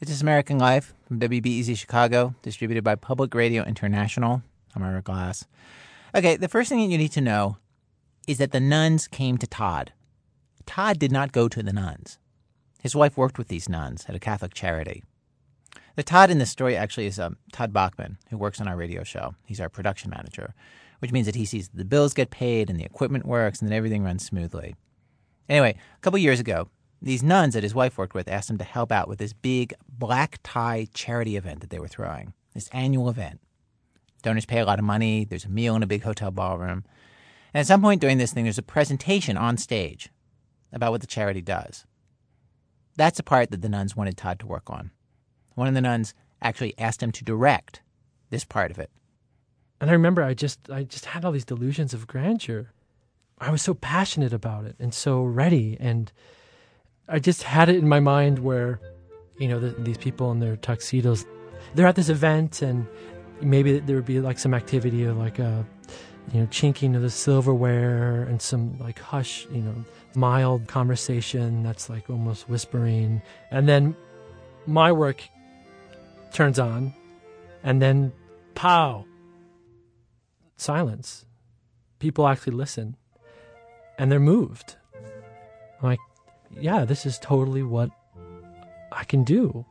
This American Life from WBEZ Chicago, distributed by Public Radio International. I'm Ira Glass. Okay, the first thing that you need to know is that the nuns came to Todd. Todd did not go to the nuns. His wife worked with these nuns at a Catholic charity. The Todd in this story actually is um, Todd Bachmann, who works on our radio show. He's our production manager, which means that he sees that the bills get paid and the equipment works and that everything runs smoothly. Anyway, a couple years ago, these nuns that his wife worked with asked him to help out with this big black tie charity event that they were throwing, this annual event. Donors pay a lot of money, there's a meal in a big hotel ballroom. And at some point during this thing, there's a presentation on stage about what the charity does. That's the part that the nuns wanted Todd to work on. One of the nuns actually asked him to direct this part of it. And I remember I just I just had all these delusions of grandeur. I was so passionate about it and so ready and I just had it in my mind where, you know, the, these people in their tuxedos, they're at this event, and maybe there would be like some activity of like a, you know, chinking of the silverware and some like hush, you know, mild conversation that's like almost whispering, and then my work turns on, and then pow, silence. People actually listen, and they're moved. I'm like, yeah, this is totally what I can do.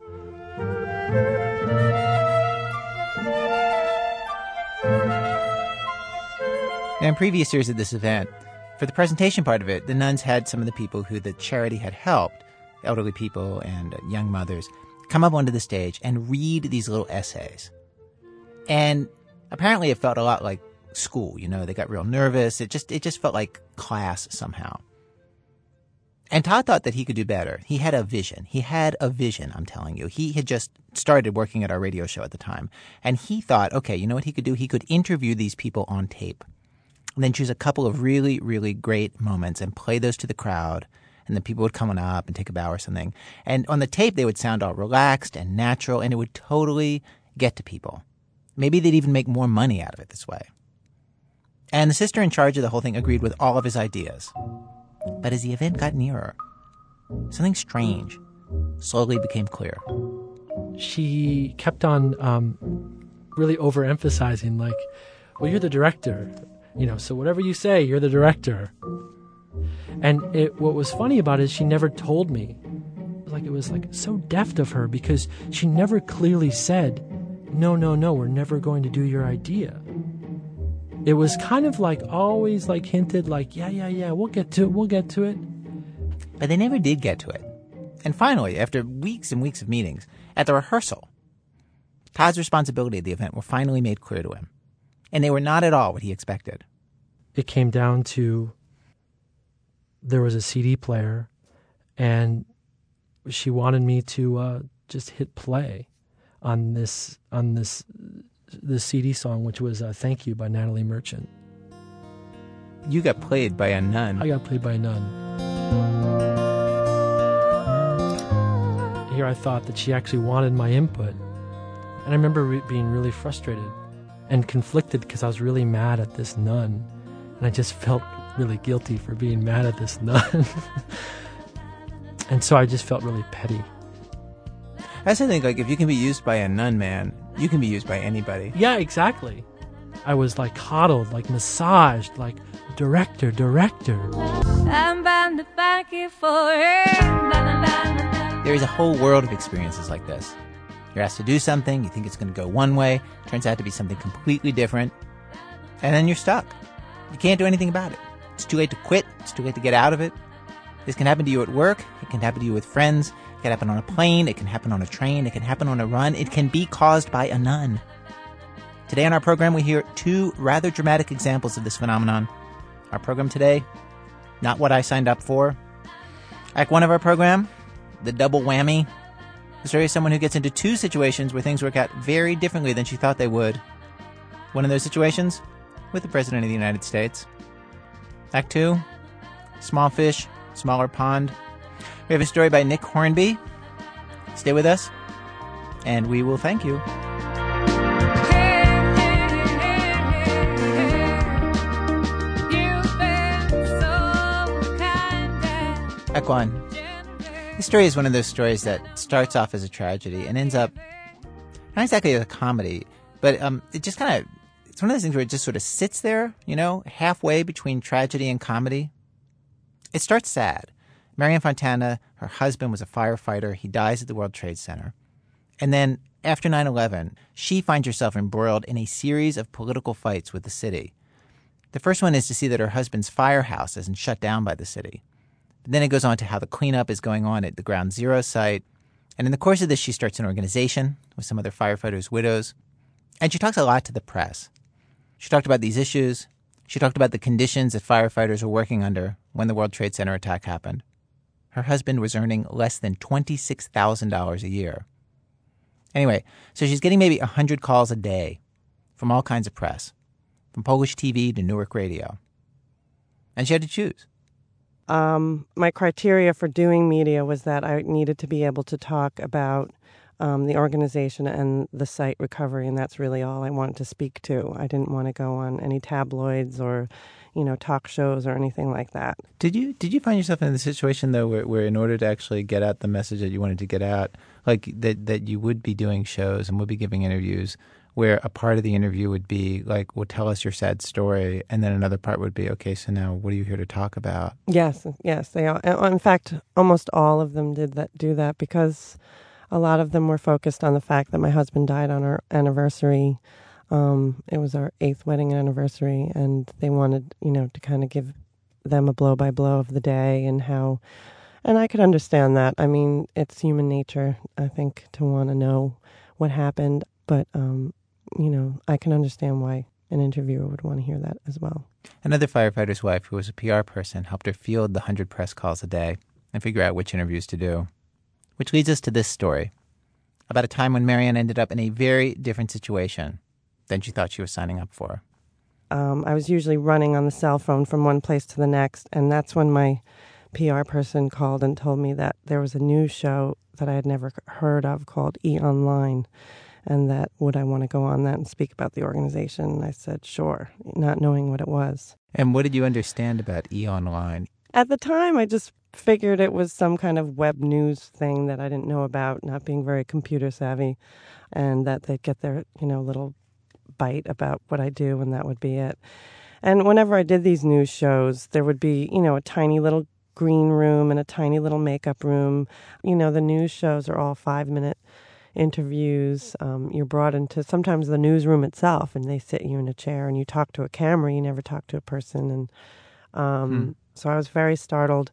in previous years at this event, for the presentation part of it, the nuns had some of the people who the charity had helped, elderly people and young mothers, come up onto the stage and read these little essays. And apparently it felt a lot like school, you know, they got real nervous. It just it just felt like class somehow. And Todd thought that he could do better. He had a vision. He had a vision, I'm telling you. He had just started working at our radio show at the time. And he thought, okay, you know what he could do? He could interview these people on tape. And then choose a couple of really, really great moments and play those to the crowd. And then people would come on up and take a bow or something. And on the tape, they would sound all relaxed and natural, and it would totally get to people. Maybe they'd even make more money out of it this way. And the sister in charge of the whole thing agreed with all of his ideas. But as the event got nearer, something strange slowly became clear. She kept on um, really overemphasizing, like, well, you're the director, you know, so whatever you say, you're the director. And it, what was funny about it is she never told me. Like it was like so deft of her because she never clearly said, "No, no, no, we're never going to do your idea." It was kind of like always like hinted like yeah yeah yeah we'll get to it we'll get to it. But they never did get to it. And finally after weeks and weeks of meetings at the rehearsal todd's responsibility at the event were finally made clear to him. And they were not at all what he expected. It came down to there was a cd player and she wanted me to uh, just hit play on this on this the CD song, which was uh, "Thank You" by Natalie Merchant. You got played by a nun. I got played by a nun. Here I thought that she actually wanted my input. And I remember re- being really frustrated and conflicted because I was really mad at this nun. And I just felt really guilty for being mad at this nun. and so I just felt really petty. I also think like if you can be used by a nun, man, you can be used by anybody. Yeah, exactly. I was like coddled, like massaged, like director, director. I'm bound to thank you for. There is a whole world of experiences like this. You're asked to do something, you think it's going to go one way, turns out to be something completely different, and then you're stuck. You can't do anything about it. It's too late to quit, it's too late to get out of it. This can happen to you at work, it can happen to you with friends, can happen on a plane, it can happen on a train, it can happen on a run, it can be caused by a nun. Today on our program, we hear two rather dramatic examples of this phenomenon. Our program today, not what I signed up for. Act one of our program, the double whammy. Story of someone who gets into two situations where things work out very differently than she thought they would. One of those situations, with the President of the United States. Act two, small fish, smaller pond. We have a story by Nick Hornby. Stay with us, and we will thank you. Ekwan, This story is one of those stories that starts off as a tragedy and ends up not exactly as a comedy, but um, it just kind of it's one of those things where it just sort of sits there, you know, halfway between tragedy and comedy. It starts sad. Marianne Fontana, her husband was a firefighter. He dies at the World Trade Center. And then after 9 11, she finds herself embroiled in a series of political fights with the city. The first one is to see that her husband's firehouse isn't shut down by the city. But then it goes on to how the cleanup is going on at the Ground Zero site. And in the course of this, she starts an organization with some other firefighters' widows. And she talks a lot to the press. She talked about these issues. She talked about the conditions that firefighters were working under when the World Trade Center attack happened. Her husband was earning less than $26,000 a year. Anyway, so she's getting maybe 100 calls a day from all kinds of press, from Polish TV to Newark radio. And she had to choose. Um, my criteria for doing media was that I needed to be able to talk about um, the organization and the site recovery, and that's really all I wanted to speak to. I didn't want to go on any tabloids or, you know, talk shows or anything like that. Did you did you find yourself in the situation though, where, where in order to actually get out the message that you wanted to get out, like that that you would be doing shows and would be giving interviews, where a part of the interview would be like, "Well, tell us your sad story," and then another part would be, "Okay, so now what are you here to talk about?" Yes, yes, they are. In fact, almost all of them did that. Do that because a lot of them were focused on the fact that my husband died on our anniversary. Um, it was our eighth wedding anniversary, and they wanted, you know, to kind of give them a blow by blow of the day and how. And I could understand that. I mean, it's human nature, I think, to want to know what happened. But, um, you know, I can understand why an interviewer would want to hear that as well. Another firefighter's wife, who was a PR person, helped her field the 100 press calls a day and figure out which interviews to do. Which leads us to this story about a time when Marianne ended up in a very different situation than she thought she was signing up for. Um, I was usually running on the cell phone from one place to the next, and that's when my PR person called and told me that there was a new show that I had never heard of called E Online, and that would I want to go on that and speak about the organization? And I said, sure, not knowing what it was. And what did you understand about E Online? At the time, I just figured it was some kind of web news thing that I didn't know about, not being very computer savvy, and that they'd get their, you know, little about what I do, and that would be it. And whenever I did these news shows, there would be, you know, a tiny little green room and a tiny little makeup room. You know, the news shows are all five minute interviews. Um, you're brought into sometimes the newsroom itself, and they sit you in a chair and you talk to a camera. You never talk to a person. And um, hmm. so I was very startled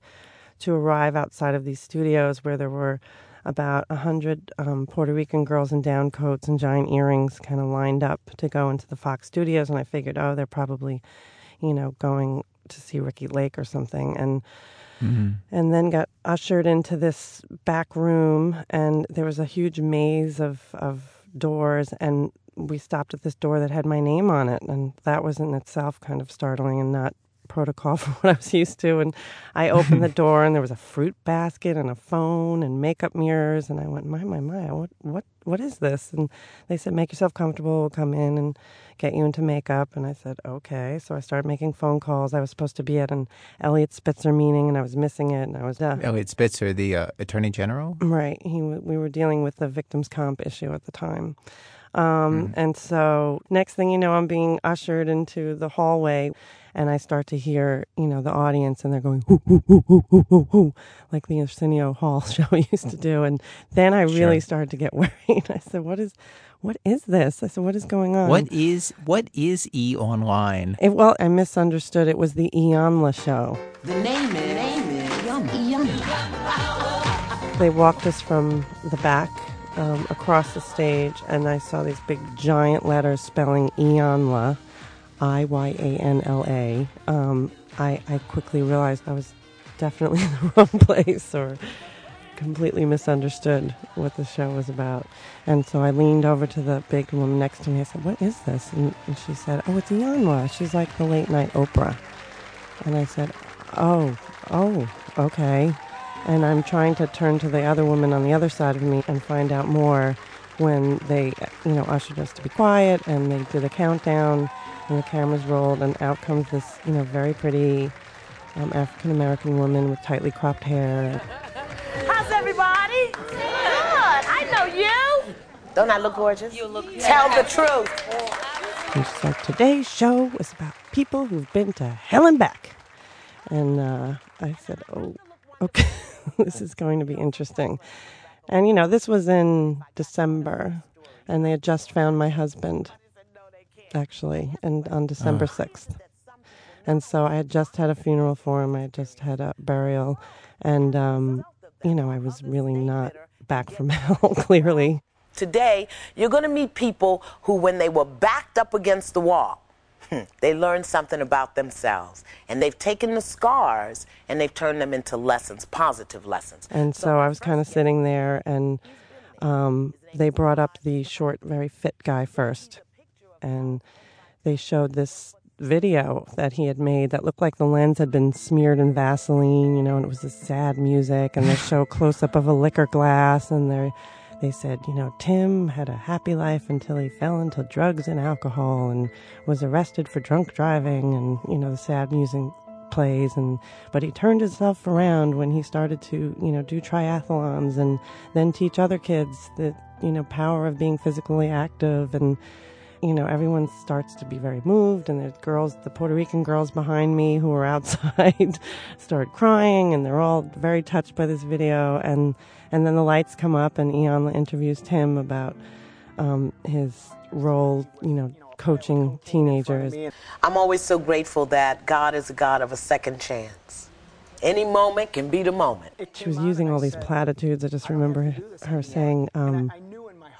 to arrive outside of these studios where there were about a hundred um, Puerto Rican girls in down coats and giant earrings, kind of lined up to go into the Fox studios. And I figured, oh, they're probably, you know, going to see Ricki Lake or something. And mm-hmm. and then got ushered into this back room, and there was a huge maze of of doors, and we stopped at this door that had my name on it, and that was in itself kind of startling and not protocol for what I was used to. And I opened the door and there was a fruit basket and a phone and makeup mirrors. And I went, my, my, my, what, what, what is this? And they said, make yourself comfortable. We'll come in and get you into makeup. And I said, okay. So I started making phone calls. I was supposed to be at an Eliot Spitzer meeting and I was missing it. And I was, uh, Eliot Spitzer, the uh, attorney general? Right. He, we were dealing with the victims' comp issue at the time. Um, mm. And so, next thing you know, I'm being ushered into the hallway and I start to hear, you know, the audience and they're going, hoo, hoo, hoo, hoo, hoo, hoo, hoo, like the Arsenio Hall show used to do. And then I really sure. started to get worried. I said, what is, what is this? I said, what is going on? What is, what is E Online? It, well, I misunderstood. It was the Iyanla show. The name is, name is Iyanla. They walked us from the back um, across the stage, and I saw these big giant letters spelling Iyanla I Y A N L A, um, I, I quickly realized I was definitely in the wrong place or completely misunderstood what the show was about. And so I leaned over to the big woman next to me. I said, What is this? And, and she said, Oh, it's Iyanla. She's like the late night Oprah. And I said, Oh, oh, okay. And I'm trying to turn to the other woman on the other side of me and find out more when they, you know, ushered us to be quiet and they did a countdown and the cameras rolled, and out comes this, you know, very pretty um, African American woman with tightly cropped hair. How's everybody? Good. I know you. Don't I look gorgeous? You look. Tell the truth. And she's like, today's show is about people who've been to hell and back. And uh, I said, oh, okay, this is going to be interesting. And you know, this was in December, and they had just found my husband actually, and on December 6th. And so I had just had a funeral for him, I had just had a burial, and, um, you know, I was really not back from hell, clearly. Today, you're going to meet people who, when they were backed up against the wall, they learned something about themselves. And they've taken the scars and they've turned them into lessons, positive lessons. And so I was kind of sitting there, and um, they brought up the short, very fit guy first. And they showed this video that he had made that looked like the lens had been smeared in Vaseline, you know, and it was this sad music. And they show close up of a liquor glass, and they they said, you know, Tim had a happy life until he fell into drugs and alcohol and was arrested for drunk driving, and you know, the sad music plays and but he turned himself around when he started to you know do triathlons and then teach other kids the you know power of being physically active and you know, everyone starts to be very moved, and the girls, the Puerto Rican girls behind me who were outside, start crying, and they're all very touched by this video. And and then the lights come up, and Eon interviews Tim about um, his role, you know, coaching teenagers. I'm always so grateful that God is a God of a second chance. Any moment can be the moment. She was using all these platitudes. I just remember her saying. Um,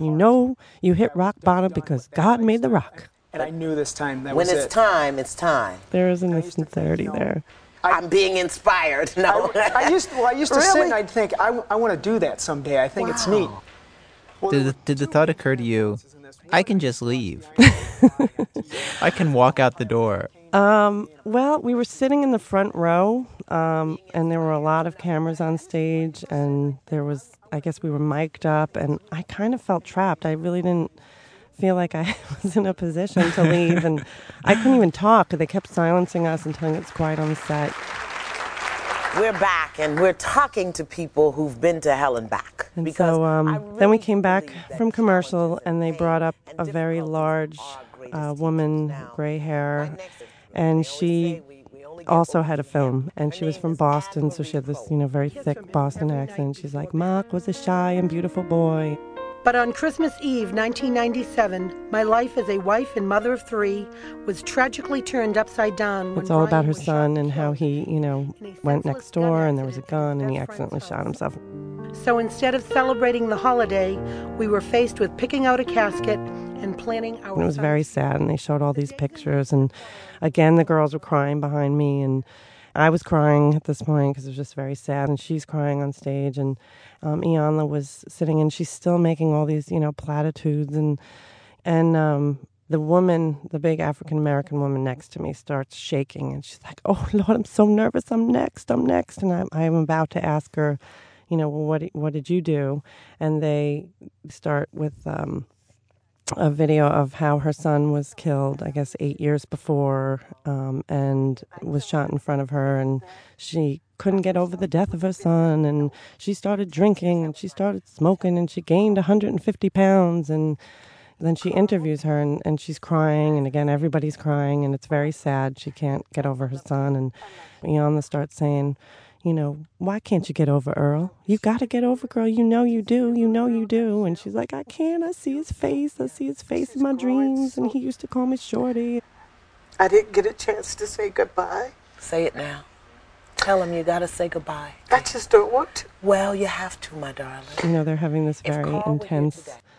you know you hit rock bottom because God made the rock. And I knew this time that when was it's it. time, it's time. There is an sincerity there. I'm being inspired. No. I, I used well, I used to Really? sit and I'd think I, want to do that someday. I think it's neat. Well, Did the, did the thought occur to you? I can just leave. I can walk out the door. Um, well, we were sitting in the front row, um, and there were a lot of cameras on stage, and there was, I guess, we were mic'd up, and I kind of felt trapped. I really didn't feel like I was in a position to leave, and I couldn't even talk. They kept silencing us and telling us quiet on the set. We're back and we're talking to people who've been to hell and back. And because so um, I then we came back from commercial, and they brought up a very large uh, woman, gray hair, right next to- and she also had a film, and she was from Boston, so she had this, you know, very thick Boston accent. She's like, Mark was a shy and beautiful boy. But on Christmas Eve, 1997, my life as a wife and mother of three was tragically turned upside down. It's all about her son and how he, you know, went next door and there was a gun and he accidentally shot himself. So instead of celebrating the holiday, we were faced with picking out a casket and planning our. And it was very sad, and they showed all these pictures. And again, the girls were crying behind me, and I was crying at this point because it was just very sad. And she's crying on stage, and um, Iyanla was sitting, and she's still making all these, you know, platitudes. And and um, the woman, the big African American woman next to me, starts shaking, and she's like, "Oh Lord, I'm so nervous. I'm next. I'm next." And I'm, I'm about to ask her, you know, well, what what did you do? And they start with. Um, a video of how her son was killed, I guess eight years before, um, and was shot in front of her, and she couldn't get over the death of her son, and she started drinking, and she started smoking, and she gained 150 pounds, and then she interviews her, and, and she's crying, and again everybody's crying, and it's very sad. She can't get over her son, and Iyanla starts saying, you know, why can't you get over Earl? You got to get over, girl. You know you do. You know you do. And she's like, I can't. I see his face. I see his face in my dreams. And he used to call me Shorty. I didn't get a chance to say goodbye. Say it now. Tell him you gotta say goodbye. I just don't want to. Well, you have to, my darling. You know, they're having this very Carl were here intense today, and he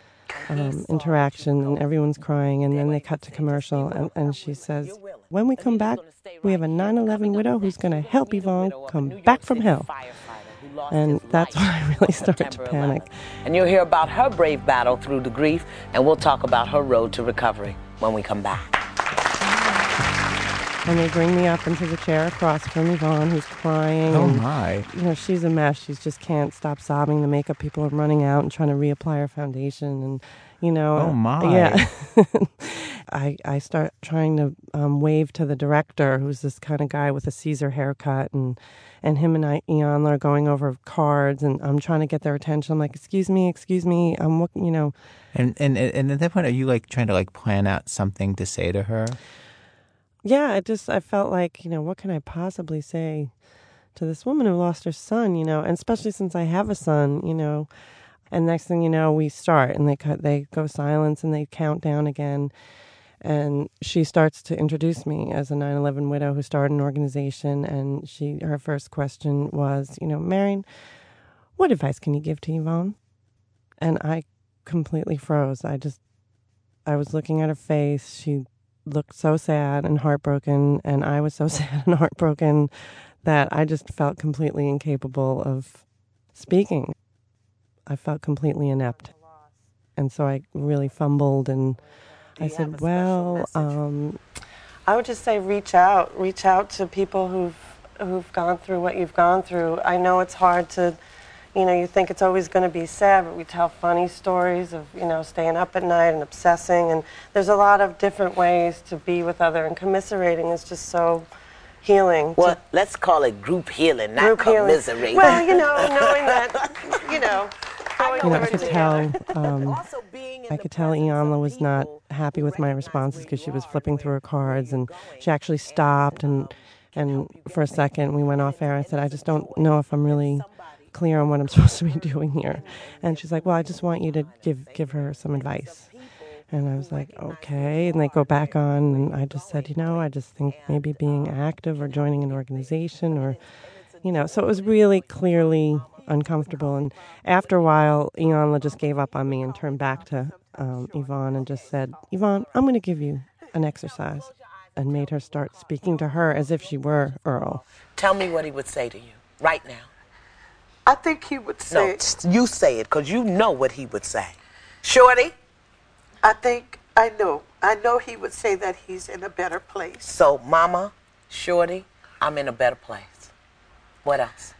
um, interaction, and everyone's crying. And then they cut to commercial, and, and she says, When we come back, we have a 9 11 widow who's going to help Yvonne widow of a come back from hell. firefighter who lost And that's when I really started to panic. And you'll hear about her brave battle through the grief, and we'll talk about her road to recovery when we come back. And they bring me up into the chair across from Yvonne, who's crying. Oh and, my. You know, she's a mess. She just can't stop sobbing. The makeup people are running out and trying to reapply her foundation. And, you know. Oh, my. Yeah. I, I start trying to um, wave to the director, who's this kind of guy with a Caesar haircut. And, and him and I, Ian, are going over cards. And I'm trying to get their attention. I'm like, excuse me, excuse me. I'm looking, you know. And, and and at that point, are you like trying to like plan out something to say to her? Yeah, I just I felt like you know what can I possibly say to this woman who lost her son, you know, and especially since I have a son, you know. And next thing you know, we start, and they cut, they go silence, and they count down again. And she starts to introduce me as a 9/11 widow who started an organization. And she, her first question was, you know, Marian, what advice can you give to Yvonne? And I completely froze. I just, I was looking at her face. She looked so sad and heartbroken, and I was so sad and heartbroken that I just felt completely incapable of speaking. I felt completely inept. And so I really fumbled and I said, Well, um, I would just say reach out. Reach out to people who've who've gone through what you've gone through. I know it's hard to you know, you think it's always going to be sad, but we tell funny stories of, you know, staying up at night and obsessing. And there's a lot of different ways to be with other, and commiserating is just so healing. Well, let's call it group healing, not Group healing. commiserating. Well, you know, knowing that, you know, going know through what it you together. mean. Um, Also being in I could tell presence of Iyanla was not happy with my responses because she was flipping through her cards and she actually stopped and and for a second we went off air. I said, I just don't know if I'm really clear on what I'm supposed to be doing here. And she's like, Well, I just want you to give give her some advice. And I was like, okay. And they go back on, and I just said, you know, I just think maybe being active or joining an organization or, you know, so it was really clearly uncomfortable. And after a while, Iyanla just gave up on me and turned back to um, Yvonne and just said, Yvonne, I'm going to give you an exercise. And made her start speaking to her as if she were Earl. Tell me what he would say to you right now. I think he would say, No, you say it because you know what he would say. Shorty, I think, I know, I know he would say that he's in a better place. so mama, Shorty, I'm in a better place. What else?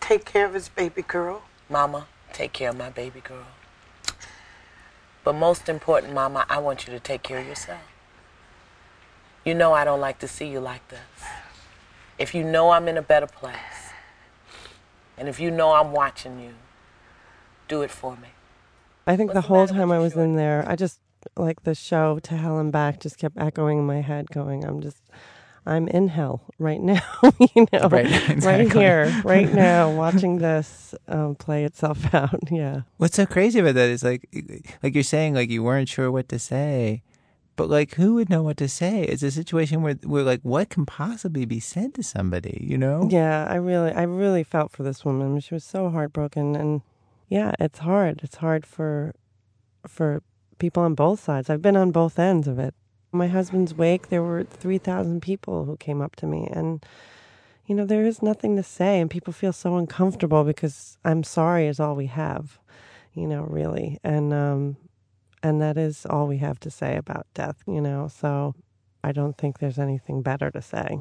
Take care of his baby girl. Mama, take care of my baby girl. But most important, Mama, I want you to take care of yourself. You know I don't like to see you like this. If you know I'm in a better place, and if you know I'm watching you, do it for me. I think What's the the whole matter time I was Shorty? in there, I just like the show to hell and back just kept echoing in my head, going, "I'm just, I'm in hell right now, you know, Right, right here, right now, watching this um, play itself out." Yeah, What's so crazy about that is like, like you're saying, like you weren't sure what to say, but like who would know what to say? It's a situation where, where like what can possibly be said to somebody, you know? yeah. I really, I really felt for this woman. She was so heartbroken, and yeah, it's hard. It's hard for, for people on both sides. I've been on both ends of it. My husband's wake, there were three thousand people who came up to me, and you know, there is nothing to say, and people feel so uncomfortable because I'm sorry is all we have, you know, really. And, um, and that is all we have to say about death, you know, so I don't think there's anything better to say.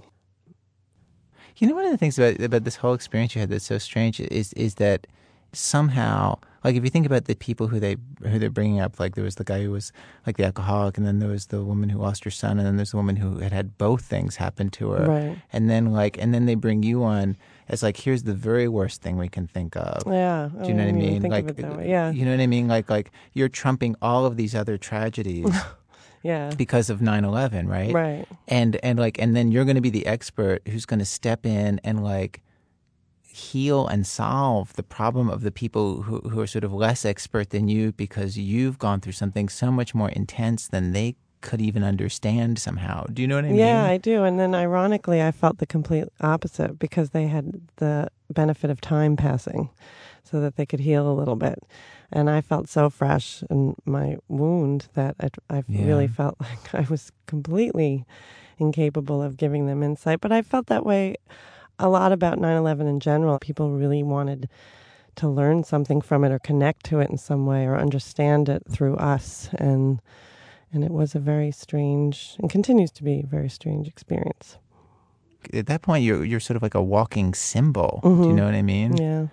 You know, one of the things about about this whole experience you had that's so strange is is that somehow, like if you think about the people who they who they're bringing up, like there was the guy who was like the alcoholic, and then there was the woman who lost her son, and then there's the woman who had had both things happen to her, Right. and then like and then they bring you on as like here's the very worst thing we can think of. Yeah. Do you know oh, what I didn't even mean? Like, of it that way. Yeah. you know what I mean? Like, like you're trumping all of these other tragedies yeah. because of 9/11, right? Right. And and like, and then you're going to be the expert who's going to step in and like heal and solve the problem of the people who who are sort of less expert than you because you've gone through something so much more intense than they could even understand somehow. Do you know what I mean? Yeah, I do. And then ironically, I felt the complete opposite because they had the benefit of time passing so that they could heal a little bit. And I felt so fresh in my wound that I, I Yeah. really felt like I was completely incapable of giving them insight. But I felt that way a lot about 9 11 in general. People really wanted to learn something from it or connect to it in some way or understand it through us. And And it was a very strange, and continues to be a very strange experience. At that point, you're you're sort of like a walking symbol. Do you know what I mean? Yeah.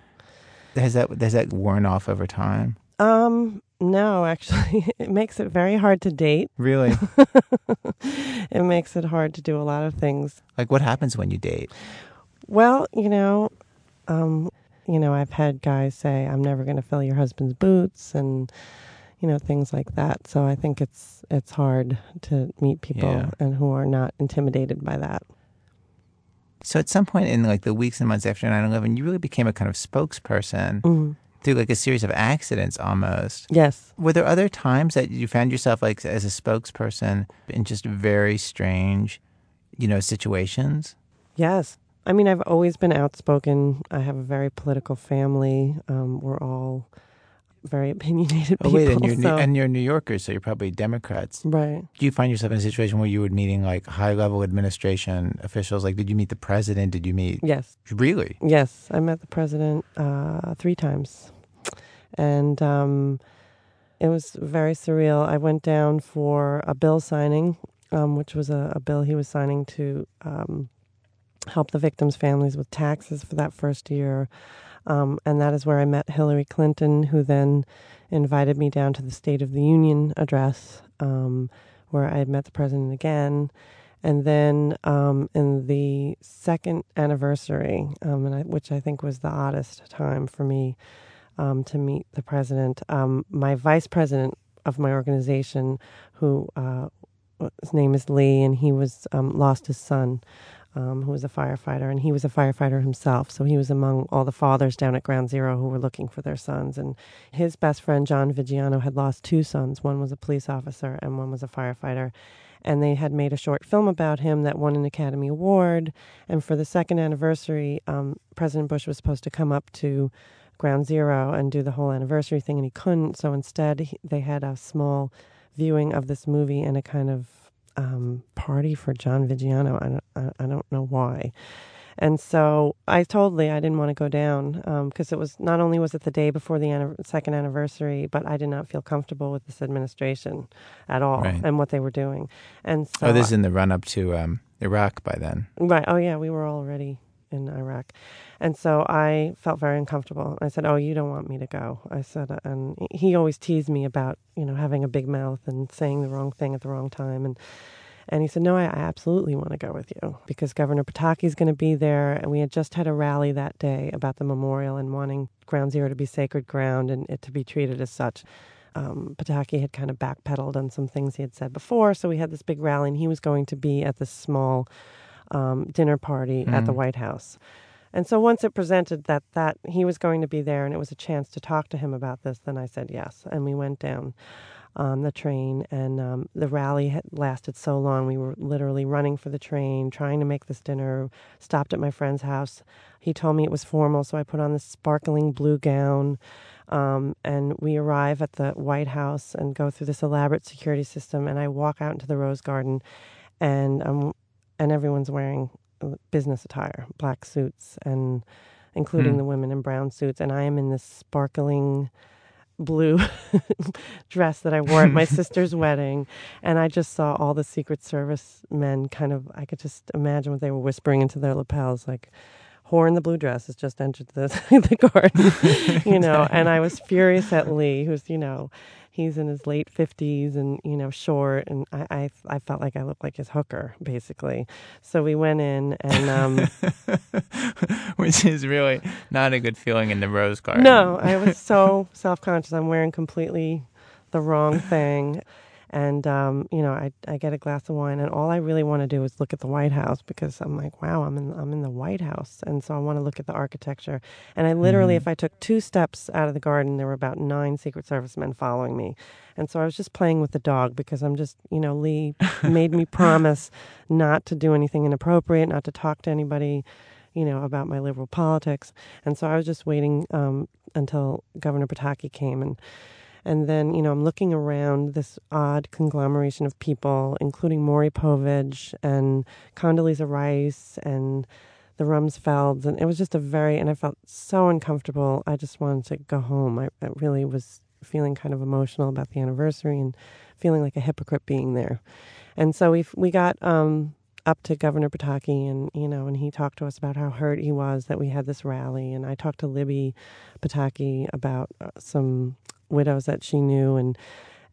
Has that has that worn off over time? Um, no, actually, it makes it very hard to date. Really? It makes it hard to do a lot of things. like what happens when you date? Well, you know, um, you know, I've had guys say, "I'm never going to fill your husband's boots," and you know, things like that. So I think it's it's hard to meet people Yeah. and who are not intimidated by that. So at some point in like the weeks and months after 9/11, you really became a kind of spokesperson Mm-hmm. through like a series of accidents almost. Yes. Were there other times that you found yourself like as a spokesperson in just very strange, you know, situations? Yes. I mean, I've always been outspoken. I have a very political family. Um, we're all very opinionated Oh people. wait, and you're so- and you're New Yorkers, so you're probably Democrats. right. Do you find yourself in a situation where you were meeting like high level administration officials? Like, did you meet the president? Did you meet Yes. really? Yes, I met the president uh, three times, and um, it was very surreal. I went down for a bill signing, um, which was a, a bill he was signing to um, help the victims' families with taxes for that first year, um, and that is where I met Hillary Clinton, who then invited me down to the State of the Union address, um, where I met the president again. And then um, in the second anniversary, um, I, which I think was the oddest time for me um, to meet the president, um, my vice president of my organization, who uh, his name is Lee, and he was lost his son, um, who was a firefighter, and he was a firefighter himself. So he was among all the fathers down at Ground Zero who were looking for their sons. And his best friend John Vigiano had lost two sons. One was a police officer, and one was a firefighter and they had made a short film about him that won an Academy Award. And for the second anniversary, um, President Bush was supposed to come up to Ground Zero and do the whole anniversary thing, and he couldn't. So instead, he, they had a small viewing of this movie and a kind of um, party for John Vigiano. I don't, I, I don't know why. And so I told Lee I didn't want to go down because it was not only was it the day before the anniv- second anniversary, but I did not feel comfortable with this administration at all Right. and what they were doing. And so oh, this is in the run up to um, Iraq by then. Right. Oh, yeah. We were already in Iraq. And so I felt very uncomfortable. I said, Oh, you don't want me to go. I said, uh, and he always teased me about, you know, having a big mouth and saying the wrong thing at the wrong time. And, and he said, No, I, I absolutely want to go with you because Governor Pataki is going to be there. And we had just had a rally that day about the memorial and wanting Ground Zero to be sacred ground and it to be treated as such. Um, Pataki had kind of backpedaled on some things he had said before. So we had this big rally, and he was going to be at this small um, dinner party at the White House. And so once it presented that that he was going to be there and it was a chance to talk to him about this, then I said yes, and we went down on the train. And um, the rally had lasted so long, we were literally running for the train, trying to make this dinner. Stopped at my friend's house. He told me it was formal, so I put on this sparkling blue gown. Um, and we arrive at the White House and go through this elaborate security system. And I walk out into the Rose Garden, and um, and everyone's wearing business attire, black suits, and including Hmm. the women in brown suits. And I am in this sparkling blue dress that I wore at my sister's wedding. And I just saw all the Secret Service men kind of, I could just imagine what they were whispering into their lapels, like, whore in the blue dress has just entered the, the garden, you know. And I was furious at Lee, who's, you know, he's in his late 50s and, you know, short. And I, I, I felt like I looked like his hooker, basically. So we went in and, um, Which is really not a good feeling in the Rose Garden. No, I was so self conscious. I'm wearing completely the wrong thing. And, um, you know, I, I get a glass of wine, and all I really want to do is look at the White House because I'm like, wow, I'm in, I'm in the White House. And so I want to look at the architecture. And I literally, if I took two steps out of the garden, there were about nine Secret Service men following me. And so I was just playing with the dog because I'm just, you know, Lee made me promise not to do anything inappropriate, not to talk to anybody you know, about my liberal politics. And so I was just waiting um, until Governor Pataki came. And, and then, you know, I'm looking around this odd conglomeration of people, including Maury Povich and Condoleezza Rice and the Rumsfelds. And it was just a very, and I felt so uncomfortable. I just wanted to go home. I, it really was feeling kind of emotional about the anniversary and feeling like a hypocrite being there. And so we we got um, up to Governor Pataki, and you know, and he talked to us about how hurt he was that we had this rally, and I talked to Libby Pataki about uh, some widows that she knew, and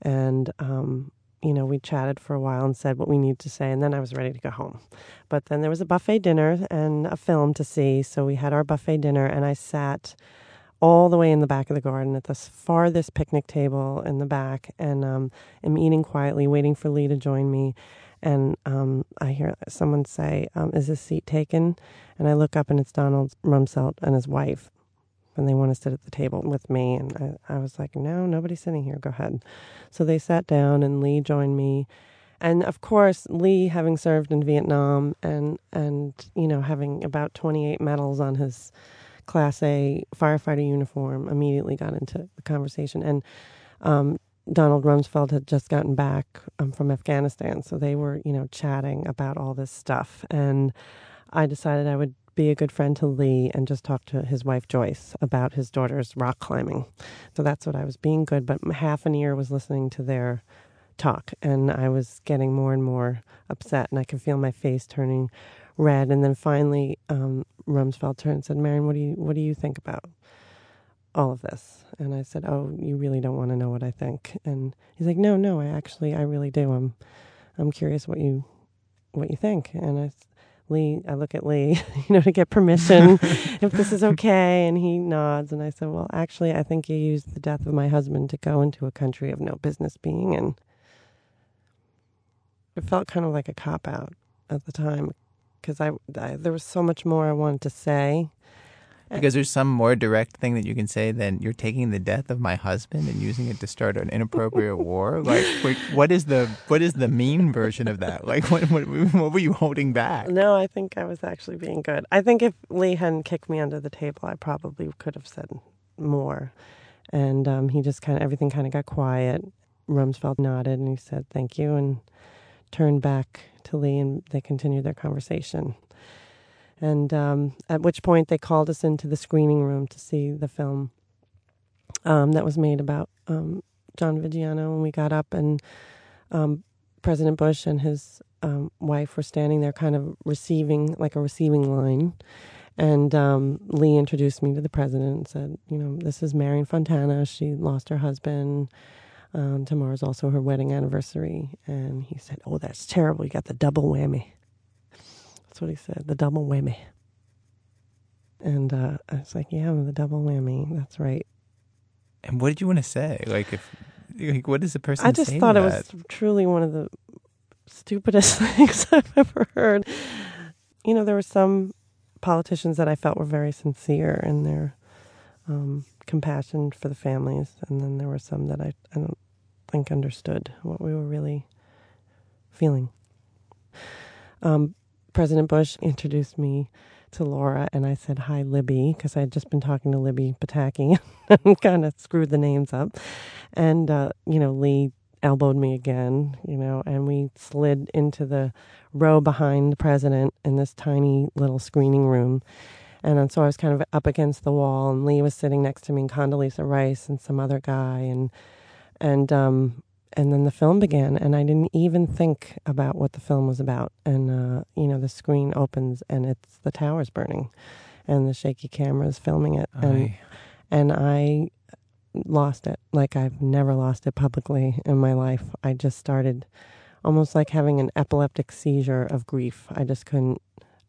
and um, you know, we chatted for a while and said what we need to say, and then I was ready to go home. But then there was a buffet dinner and a film to see, so we had our buffet dinner, and I sat all the way in the back of the garden at the farthest picnic table in the back, and um, am eating quietly, waiting for Lee to join me. And um, I hear someone say, um, "Is this seat taken?" And I look up, and it's Donald Rumsfeld and his wife and they want to sit at the table with me. And I, I was like, no, nobody's sitting here. Go ahead. So they sat down, and Lee joined me. And of course, Lee, having served in Vietnam and and you know having about 28 medals on his Class A firefighter uniform, immediately got into the conversation. And um, Donald Rumsfeld had just gotten back um, from Afghanistan, so they were you know chatting about all this stuff. And I decided I would be a good friend to Lee and just talk to his wife Joyce about his daughter's rock climbing. So that's what I was being good, but half an ear was listening to their talk and I was getting more and more upset and I could feel my face turning red and then finally um, Rumsfeld turned and said, Marian, what do you what do you think about all of this? And I said, Oh, you really don't want to know what I think. And he's like, No, no, I actually I really do. I'm I'm curious what you what you think. And I Lee, I look at Lee, you know, to get permission if this is okay. And he nods. And I said, Well, actually, I think you used the death of my husband to go into a country of no business being in. It felt kind of like a cop out at the time because I, I, there was so much more I wanted to say. Because there's some more direct thing that you can say than you're taking the death of my husband and using it to start an inappropriate war. Like, like, what is the what is the mean version of that? Like, what, what what were you holding back? No, I think I was actually being good. I think if Lee hadn't kicked me under the table, I probably could have said more. And um, he just kind of everything kind of got quiet. Rumsfeld nodded and he said thank you and turned back to Lee, and they continued their conversation. And um, at which point they called us into the screening room to see the film um, that was made about um, John Vigiano. And we got up, and um, President Bush and his um, wife were standing there, kind of receiving, like a receiving line. And um, Lee introduced me to the president and said, You know, this is Marian Fontana. She lost her husband. Um, tomorrow's also her wedding anniversary. And he said, Oh, that's terrible. You got the double whammy. That's what he said, the double whammy. And uh, I was like, yeah, the double whammy. That's right. And what did you want to say? Like, if like, what does the person? I just thought it was truly one of the stupidest things I've ever heard. You know, there were some politicians that I felt were very sincere in their um, compassion for the families, and then there were some that I, I don't think understood what we were really feeling. Um, President Bush introduced me to Laura, and I said, Hi, Libby, because I had just been talking to Libby Pataki and kind of screwed the names up. And, uh, you know, Lee elbowed me again, you know, and we slid into the row behind the president in this tiny little screening room. And so I was kind of up against the wall, and Lee was sitting next to me, and Condoleezza Rice, and some other guy, and and um, and then the film began and i didn't even think about what the film was about. And uh, you know the screen opens and it's the towers burning and the shaky camera is filming it and Aye. and i lost it. Like i've never lost it publicly in my life. I just started almost like having an epileptic seizure of grief. I just couldn't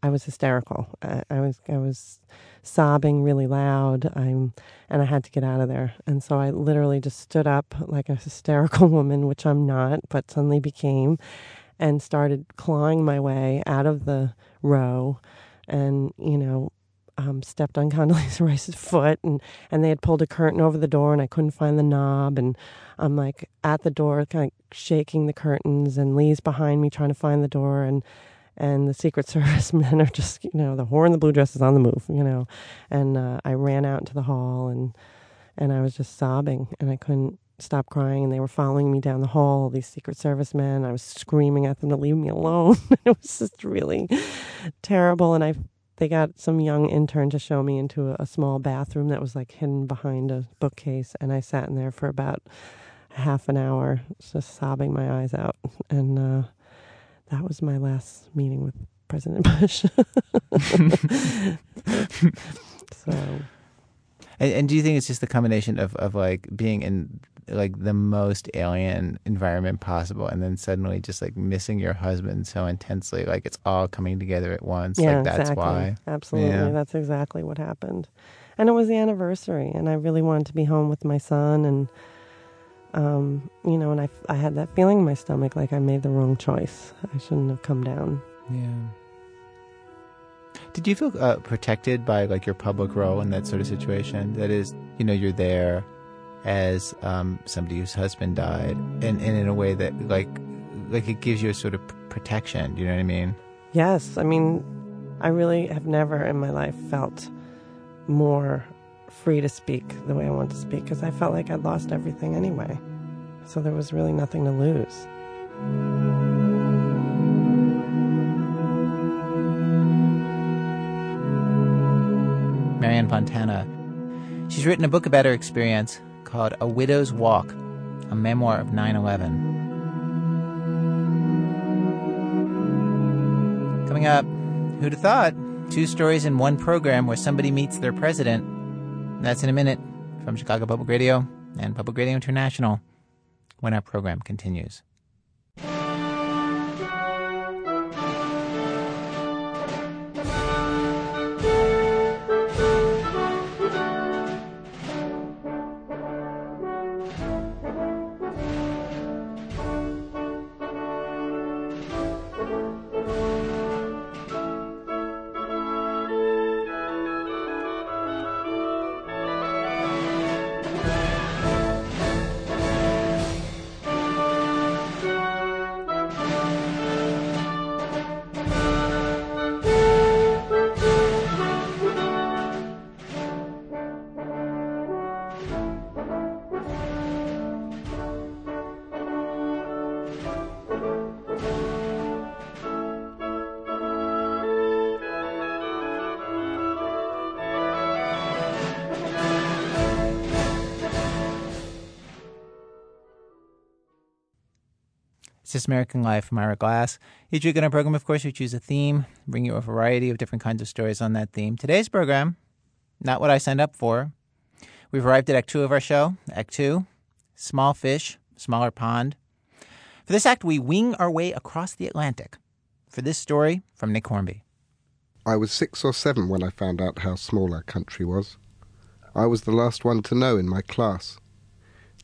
I was hysterical. I, I, was I was sobbing really loud. I'm and I had to get out of there. And so I literally just stood up like a hysterical woman, which I'm not, but suddenly became, and started clawing my way out of the row, and you know. Um, stepped on Condoleezza Rice's foot, and, and they had pulled a curtain over the door, and I couldn't find the knob. And I'm like at the door, kind of shaking the curtains, and Lee's behind me trying to find the door. And and the Secret Service men are just, you know, the whore in the blue dress is on the move, you know. And uh, I ran out into the hall and and I was just sobbing and I couldn't stop crying and they were following me down the hall these secret service men. I was screaming at them to leave me alone. It was just really terrible and i they got some young intern to show me into a, a small bathroom that was like hidden behind a bookcase, and I sat in there for about half an hour, just sobbing my eyes out, and uh, that was my last meeting with President Bush. so And, and do you think it's just the combination of, of like being in like the most alien environment possible and then suddenly just like missing your husband so intensely like it's all coming together at once yeah, like that's exactly. why Absolutely, Yeah. that's exactly what happened. And it was the anniversary, and I really wanted to be home with my son, and um, you know, and I, I had that feeling in my stomach like I made the wrong choice. I shouldn't have come down. yeah did you feel uh, protected by like your public role in that sort of situation that is you know you're there as um, somebody whose husband died and, and in a way that like like it gives you a sort of protection do you know what i mean Yes, I mean, I really have never in my life felt more free to speak the way I want to speak because I felt like I'd lost everything anyway. So there was really nothing to lose. Marian Fontana. She's written a book about her experience called A Widow's Walk, a memoir of 9 11. Coming up, who'd have thought? Two stories in one program where somebody meets their president. That's in a minute from Chicago Public Radio and Public Radio International when our program continues. This American Life Ira Glass. Each week on our program, of course, we choose a theme, bring you a variety of different kinds of stories on that theme. Today's program, not what I signed up for. We've arrived at Act Two of our show. Act Two, small fish, smaller pond. For this act, we wing our way across the Atlantic. For this story from Nick Hornby. I was six or seven when I found out how small our country was. I was the last one to know in my class.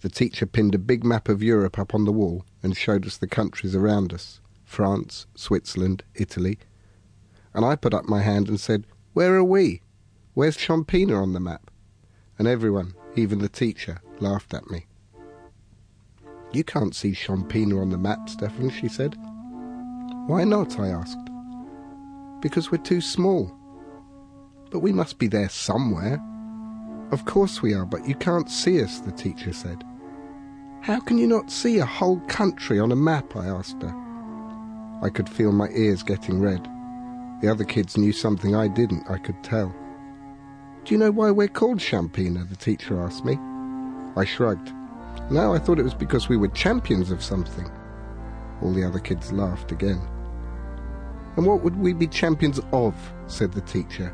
The teacher pinned a big map of Europe up on the wall and showed us the countries around us France, Switzerland, Italy. And I put up my hand and said, Where are we? Where's Champina on the map? And everyone, even the teacher, laughed at me. You can't see Champina on the map, Stefan, she said. Why not? I asked. Because we're too small. But we must be there somewhere. Of course we are, but you can't see us, the teacher said. How can you not see a whole country on a map? I asked her. I could feel my ears getting red. The other kids knew something I didn't, I could tell. Do you know why we're called Champina? the teacher asked me. I shrugged. No, I thought it was because we were champions of something. All the other kids laughed again. And what would we be champions of? said the teacher.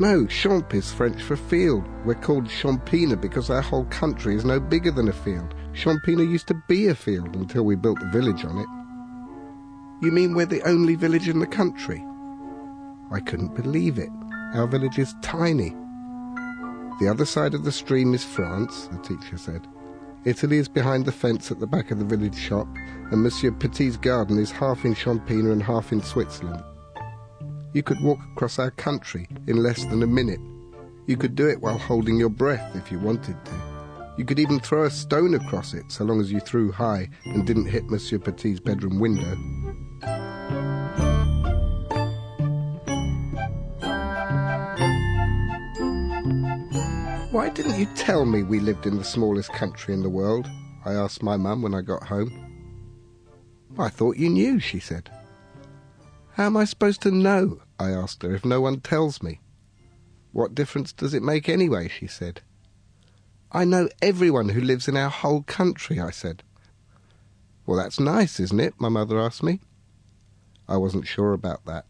No, champ is French for field. We're called Champina because our whole country is no bigger than a field. Champina used to be a field until we built the village on it. You mean we're the only village in the country? I couldn't believe it. Our village is tiny. The other side of the stream is France, the teacher said. Italy is behind the fence at the back of the village shop, and Monsieur Petit's garden is half in Champina and half in Switzerland. You could walk across our country in less than a minute. You could do it while holding your breath if you wanted to. You could even throw a stone across it so long as you threw high and didn't hit Monsieur Petit's bedroom window. Why didn't you tell me we lived in the smallest country in the world? I asked my mum when I got home. I thought you knew, she said. How am I supposed to know? I asked her, if no one tells me? What difference does it make anyway? she said. I know everyone who lives in our whole country, I said. Well, that's nice, isn't it? my mother asked me. I wasn't sure about that.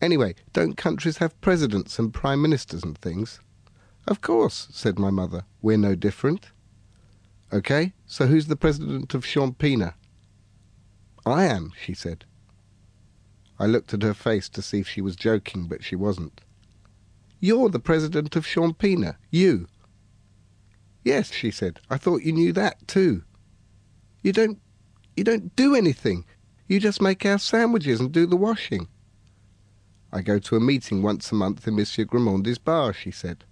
Anyway, don't countries have presidents and prime ministers and things? Of course, said my mother. We're no different. Okay, so who's the president of Champina? I am, she said. I looked at her face to see if she was joking, but she wasn't. You're the president of Champina, you. Yes, she said. I thought you knew that too. You don't you don't do anything. You just make our sandwiches and do the washing. I go to a meeting once a month in Monsieur Grimondi's bar, she said.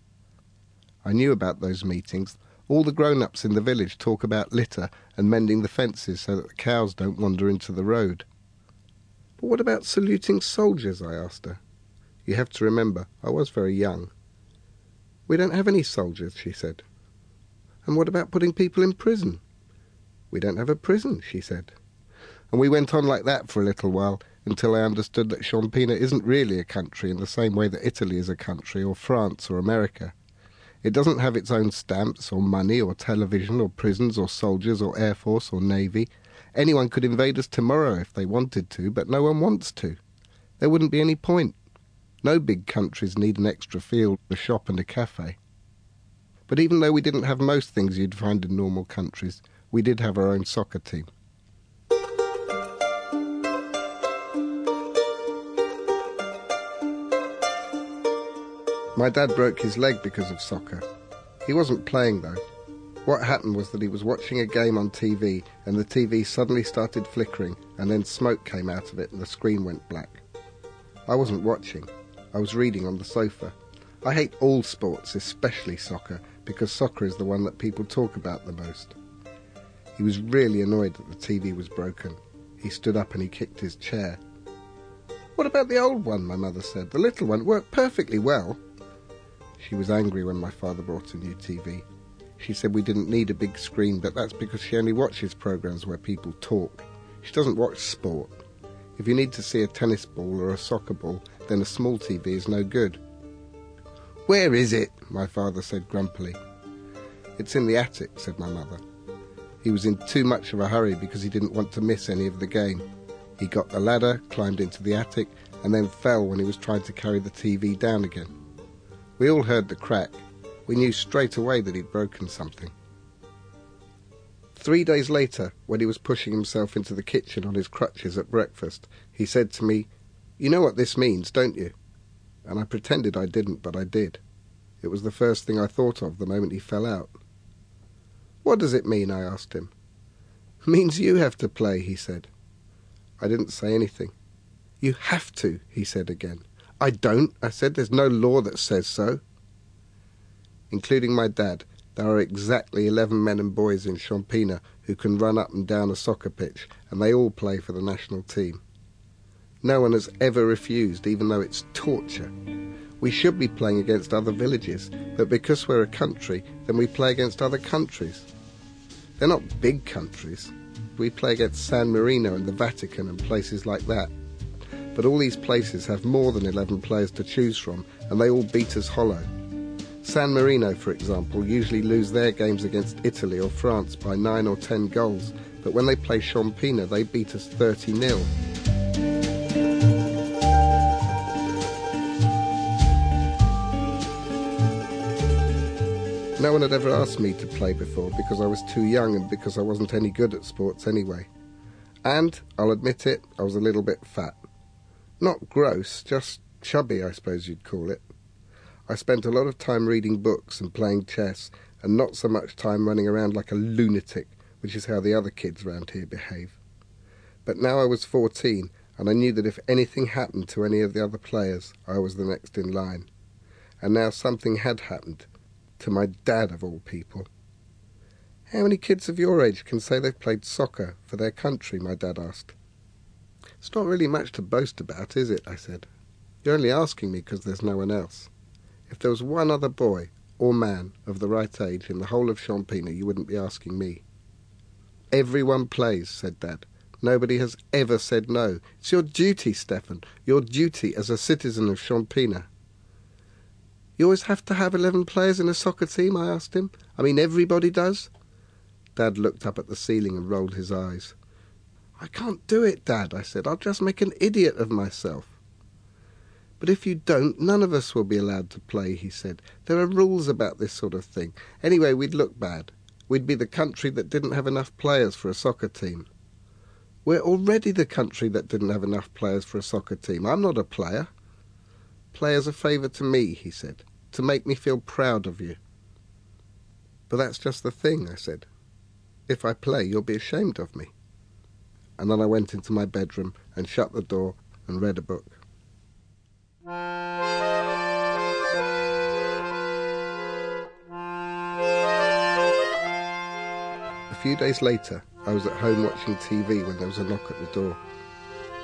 I knew about those meetings. All the grown ups in the village talk about litter and mending the fences so that the cows don't wander into the road. But what about saluting soldiers? I asked her. You have to remember, I was very young. We don't have any soldiers, she said. And what about putting people in prison? We don't have a prison, she said. And we went on like that for a little while until I understood that Champina isn't really a country in the same way that Italy is a country, or France, or America. It doesn't have its own stamps, or money, or television, or prisons, or soldiers, or air force, or navy. Anyone could invade us tomorrow if they wanted to, but no one wants to. There wouldn't be any point. No big countries need an extra field, a shop, and a cafe. But even though we didn't have most things you'd find in normal countries, we did have our own soccer team. My dad broke his leg because of soccer. He wasn't playing though. What happened was that he was watching a game on TV and the TV suddenly started flickering and then smoke came out of it and the screen went black. I wasn't watching. I was reading on the sofa. I hate all sports, especially soccer, because soccer is the one that people talk about the most. He was really annoyed that the TV was broken. He stood up and he kicked his chair. What about the old one? my mother said. The little one worked perfectly well. She was angry when my father brought a new TV. She said we didn't need a big screen, but that's because she only watches programs where people talk. She doesn't watch sport. If you need to see a tennis ball or a soccer ball, then a small TV is no good. Where is it? my father said grumpily. It's in the attic, said my mother. He was in too much of a hurry because he didn't want to miss any of the game. He got the ladder, climbed into the attic, and then fell when he was trying to carry the TV down again. We all heard the crack. We knew straight away that he'd broken something. Three days later, when he was pushing himself into the kitchen on his crutches at breakfast, he said to me, You know what this means, don't you? And I pretended I didn't, but I did. It was the first thing I thought of the moment he fell out. What does it mean? I asked him. Means you have to play, he said. I didn't say anything. You have to, he said again. I don't, I said. There's no law that says so. Including my dad, there are exactly 11 men and boys in Champina who can run up and down a soccer pitch, and they all play for the national team. No one has ever refused, even though it's torture. We should be playing against other villages, but because we're a country, then we play against other countries. They're not big countries. We play against San Marino and the Vatican and places like that but all these places have more than 11 players to choose from, and they all beat us hollow. San Marino, for example, usually lose their games against Italy or France by 9 or 10 goals, but when they play Champina, they beat us 30 0. No one had ever asked me to play before because I was too young and because I wasn't any good at sports anyway. And, I'll admit it, I was a little bit fat. Not gross, just chubby, I suppose you'd call it. I spent a lot of time reading books and playing chess, and not so much time running around like a lunatic, which is how the other kids round here behave. But now I was 14, and I knew that if anything happened to any of the other players, I was the next in line. And now something had happened, to my dad of all people. How many kids of your age can say they've played soccer for their country? my dad asked. It's not really much to boast about, is it? I said. You're only asking me because there's no one else. If there was one other boy or man of the right age in the whole of Champina, you wouldn't be asking me. Everyone plays, said Dad. Nobody has ever said no. It's your duty, Stefan, your duty as a citizen of Champina. You always have to have 11 players in a soccer team, I asked him. I mean, everybody does. Dad looked up at the ceiling and rolled his eyes. I can't do it, Dad, I said. I'll just make an idiot of myself. But if you don't, none of us will be allowed to play, he said. There are rules about this sort of thing. Anyway, we'd look bad. We'd be the country that didn't have enough players for a soccer team. We're already the country that didn't have enough players for a soccer team. I'm not a player. Players a favour to me, he said, to make me feel proud of you. But that's just the thing, I said. If I play, you'll be ashamed of me. And then I went into my bedroom and shut the door and read a book. A few days later, I was at home watching TV when there was a knock at the door.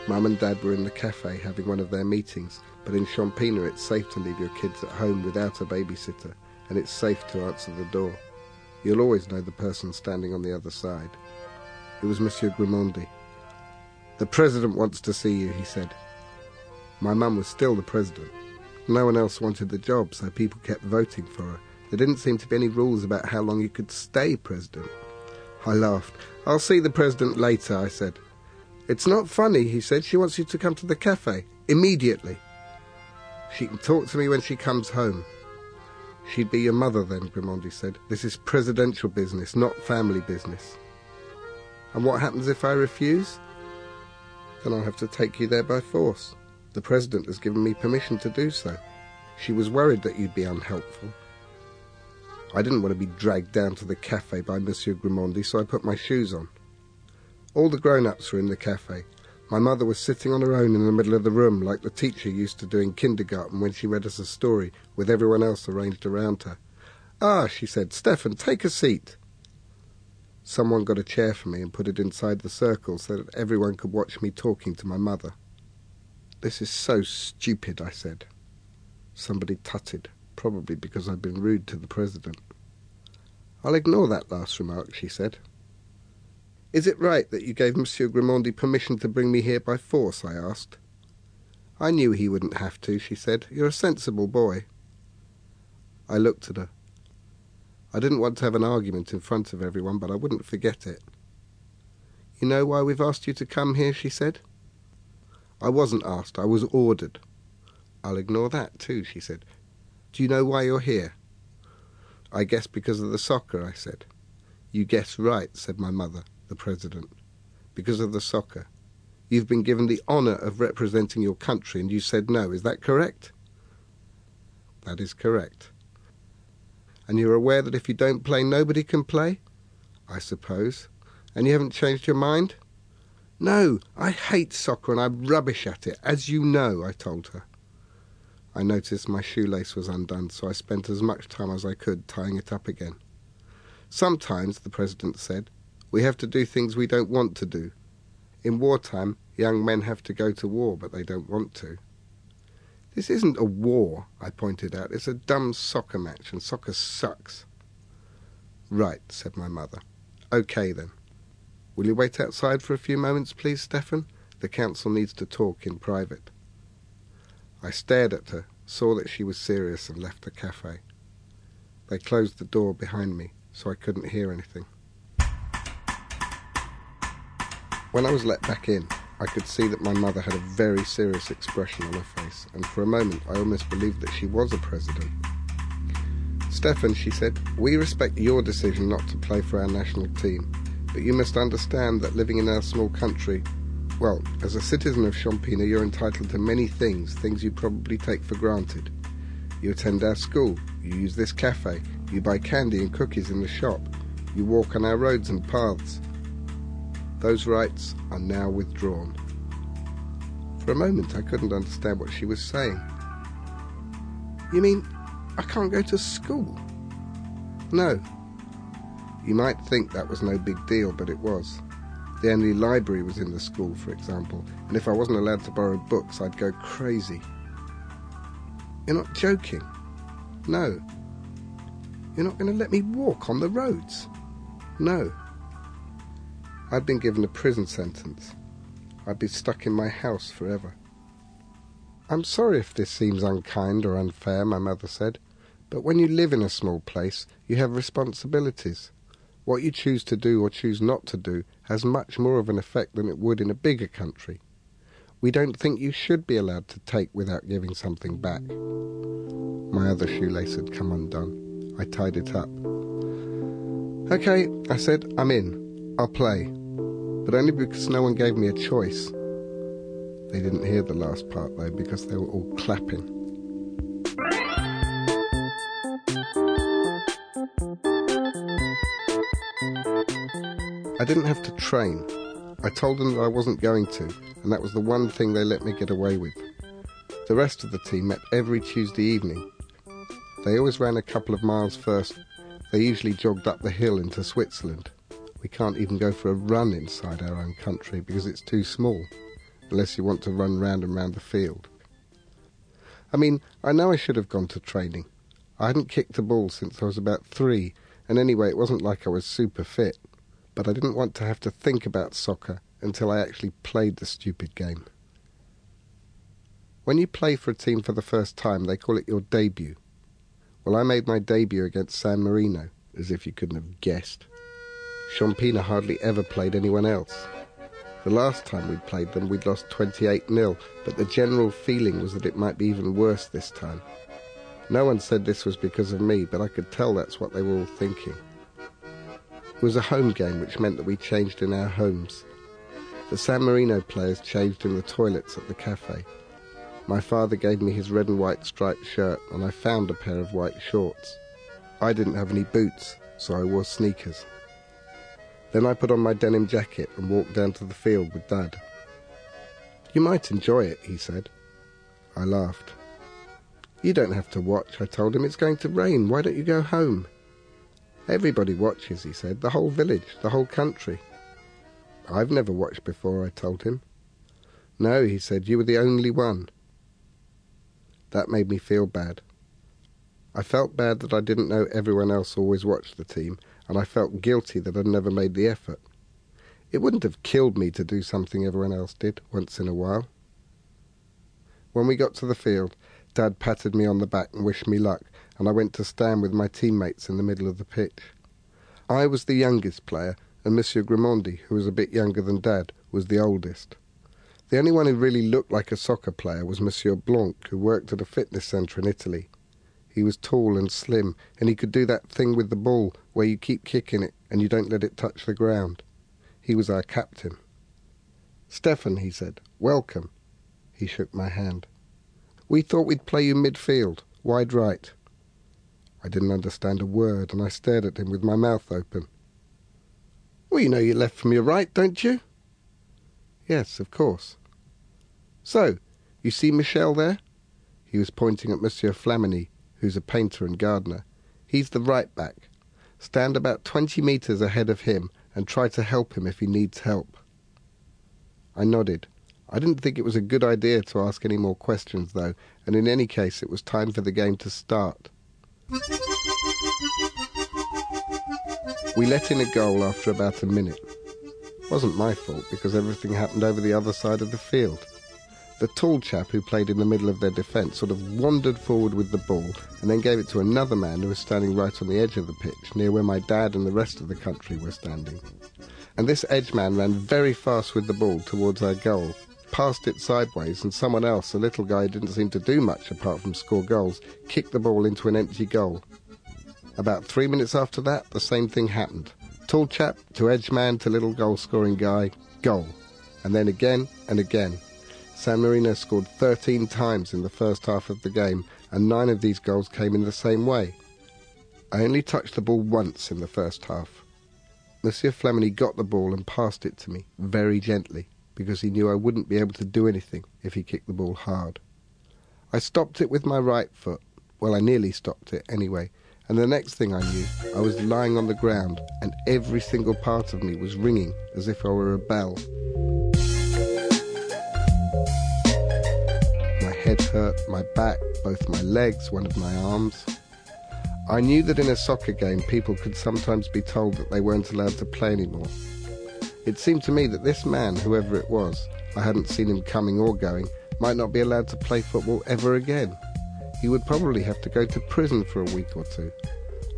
Mum and Dad were in the cafe having one of their meetings, but in Champina it's safe to leave your kids at home without a babysitter, and it's safe to answer the door. You'll always know the person standing on the other side. It was Monsieur Grimondi. The President wants to see you, he said. My mum was still the President. No one else wanted the job, so people kept voting for her. There didn't seem to be any rules about how long you could stay President. I laughed. I'll see the President later, I said. It's not funny, he said. She wants you to come to the cafe. Immediately. She can talk to me when she comes home. She'd be your mother then, Grimondi said. This is presidential business, not family business. And what happens if I refuse? Then I'll have to take you there by force. The President has given me permission to do so. She was worried that you'd be unhelpful. I didn't want to be dragged down to the cafe by Monsieur Grimondi, so I put my shoes on. All the grown-ups were in the cafe. My mother was sitting on her own in the middle of the room, like the teacher used to do in kindergarten when she read us a story, with everyone else arranged around her. Ah, she said, Stefan, take a seat. Someone got a chair for me and put it inside the circle so that everyone could watch me talking to my mother. This is so stupid, I said. Somebody tutted, probably because I'd been rude to the President. I'll ignore that last remark, she said. Is it right that you gave Monsieur Grimondi permission to bring me here by force? I asked. I knew he wouldn't have to, she said. You're a sensible boy. I looked at her. I didn't want to have an argument in front of everyone, but I wouldn't forget it. You know why we've asked you to come here? she said. I wasn't asked, I was ordered. I'll ignore that too, she said. Do you know why you're here? I guess because of the soccer, I said. You guess right, said my mother, the president. Because of the soccer. You've been given the honour of representing your country and you said no, is that correct? That is correct. And you're aware that if you don't play, nobody can play? I suppose. And you haven't changed your mind? No, I hate soccer and I'm rubbish at it, as you know, I told her. I noticed my shoelace was undone, so I spent as much time as I could tying it up again. Sometimes, the President said, we have to do things we don't want to do. In wartime, young men have to go to war, but they don't want to. This isn't a war, I pointed out. It's a dumb soccer match, and soccer sucks. Right, said my mother. Okay then. Will you wait outside for a few moments, please, Stefan? The council needs to talk in private. I stared at her, saw that she was serious, and left the cafe. They closed the door behind me, so I couldn't hear anything. When I was let back in, I could see that my mother had a very serious expression on her face, and for a moment I almost believed that she was a president. Stefan, she said, we respect your decision not to play for our national team, but you must understand that living in our small country, well, as a citizen of Champina, you're entitled to many things, things you probably take for granted. You attend our school, you use this cafe, you buy candy and cookies in the shop, you walk on our roads and paths. Those rights are now withdrawn. For a moment, I couldn't understand what she was saying. You mean I can't go to school? No, you might think that was no big deal, but it was. The only library was in the school, for example, and if I wasn't allowed to borrow books, I'd go crazy. You're not joking? No. You're not going to let me walk on the roads? No. I'd been given a prison sentence. I'd be stuck in my house forever. I'm sorry if this seems unkind or unfair, my mother said, but when you live in a small place, you have responsibilities. What you choose to do or choose not to do has much more of an effect than it would in a bigger country. We don't think you should be allowed to take without giving something back. My other shoelace had come undone. I tied it up. Okay, I said, I'm in. I'll play. But only because no one gave me a choice. They didn't hear the last part though because they were all clapping. I didn't have to train. I told them that I wasn't going to, and that was the one thing they let me get away with. The rest of the team met every Tuesday evening. They always ran a couple of miles first. They usually jogged up the hill into Switzerland. We can't even go for a run inside our own country because it's too small unless you want to run round and round the field. I mean, I know I should have gone to training. I hadn't kicked a ball since I was about three, and anyway, it wasn't like I was super fit. But I didn't want to have to think about soccer until I actually played the stupid game. When you play for a team for the first time, they call it your debut. Well, I made my debut against San Marino, as if you couldn't have guessed. Champina hardly ever played anyone else. The last time we'd played them, we'd lost 28 0, but the general feeling was that it might be even worse this time. No one said this was because of me, but I could tell that's what they were all thinking. It was a home game, which meant that we changed in our homes. The San Marino players changed in the toilets at the cafe. My father gave me his red and white striped shirt, and I found a pair of white shorts. I didn't have any boots, so I wore sneakers. Then I put on my denim jacket and walked down to the field with Dad. You might enjoy it, he said. I laughed. You don't have to watch, I told him. It's going to rain. Why don't you go home? Everybody watches, he said. The whole village, the whole country. I've never watched before, I told him. No, he said, you were the only one. That made me feel bad. I felt bad that I didn't know everyone else always watched the team, and I felt guilty that I'd never made the effort. It wouldn't have killed me to do something everyone else did once in a while. When we got to the field, Dad patted me on the back and wished me luck, and I went to stand with my teammates in the middle of the pitch. I was the youngest player, and Monsieur Grimondi, who was a bit younger than Dad, was the oldest. The only one who really looked like a soccer player was Monsieur Blanc, who worked at a fitness centre in Italy. He was tall and slim, and he could do that thing with the ball where you keep kicking it and you don't let it touch the ground. He was our captain. Stefan, he said, welcome. He shook my hand. We thought we'd play you midfield, wide right. I didn't understand a word, and I stared at him with my mouth open. Well, you know your left from your right, don't you? Yes, of course. So, you see Michel there? He was pointing at Monsieur Flamini, who's a painter and gardener. He's the right back. Stand about 20 metres ahead of him and try to help him if he needs help. I nodded. I didn't think it was a good idea to ask any more questions, though, and in any case, it was time for the game to start. We let in a goal after about a minute. It wasn't my fault because everything happened over the other side of the field. The tall chap who played in the middle of their defence sort of wandered forward with the ball and then gave it to another man who was standing right on the edge of the pitch, near where my dad and the rest of the country were standing. And this edge man ran very fast with the ball towards our goal, passed it sideways, and someone else, a little guy who didn't seem to do much apart from score goals, kicked the ball into an empty goal. About three minutes after that, the same thing happened. Tall chap to edge man to little goal scoring guy, goal. And then again and again. San Marino scored 13 times in the first half of the game, and nine of these goals came in the same way. I only touched the ball once in the first half. Monsieur Flamini got the ball and passed it to me, very gently, because he knew I wouldn't be able to do anything if he kicked the ball hard. I stopped it with my right foot. Well, I nearly stopped it anyway, and the next thing I knew, I was lying on the ground, and every single part of me was ringing as if I were a bell. Head hurt, my back, both my legs, one of my arms. I knew that in a soccer game people could sometimes be told that they weren't allowed to play anymore. It seemed to me that this man, whoever it was, I hadn't seen him coming or going, might not be allowed to play football ever again. He would probably have to go to prison for a week or two.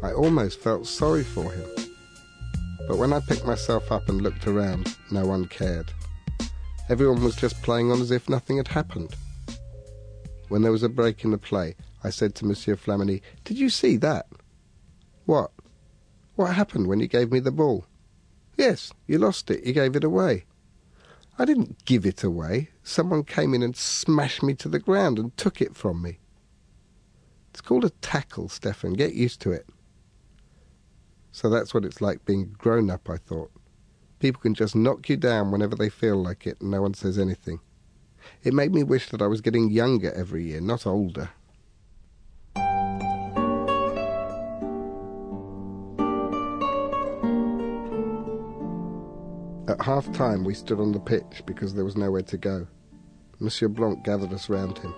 I almost felt sorry for him. But when I picked myself up and looked around, no one cared. Everyone was just playing on as if nothing had happened. When there was a break in the play, I said to Monsieur Flamini, Did you see that? What? What happened when you gave me the ball? Yes, you lost it. You gave it away. I didn't give it away. Someone came in and smashed me to the ground and took it from me. It's called a tackle, Stefan. Get used to it. So that's what it's like being grown up, I thought. People can just knock you down whenever they feel like it and no one says anything. It made me wish that I was getting younger every year, not older. At half time, we stood on the pitch because there was nowhere to go. Monsieur Blanc gathered us round him.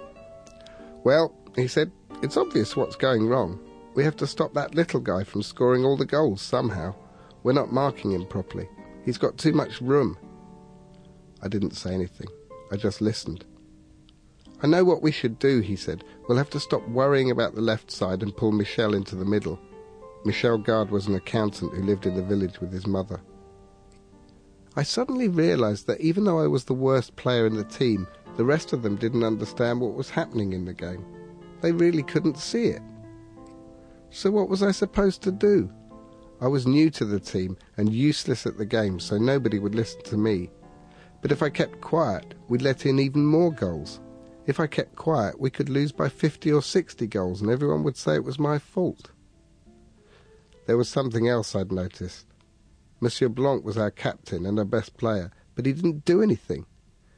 Well, he said, it's obvious what's going wrong. We have to stop that little guy from scoring all the goals somehow. We're not marking him properly. He's got too much room. I didn't say anything. I just listened. I know what we should do, he said. We'll have to stop worrying about the left side and pull Michel into the middle. Michel Gard was an accountant who lived in the village with his mother. I suddenly realized that even though I was the worst player in the team, the rest of them didn't understand what was happening in the game. They really couldn't see it. So what was I supposed to do? I was new to the team and useless at the game, so nobody would listen to me. But if I kept quiet, we'd let in even more goals. If I kept quiet, we could lose by 50 or 60 goals, and everyone would say it was my fault. There was something else I'd noticed. Monsieur Blanc was our captain and our best player, but he didn't do anything.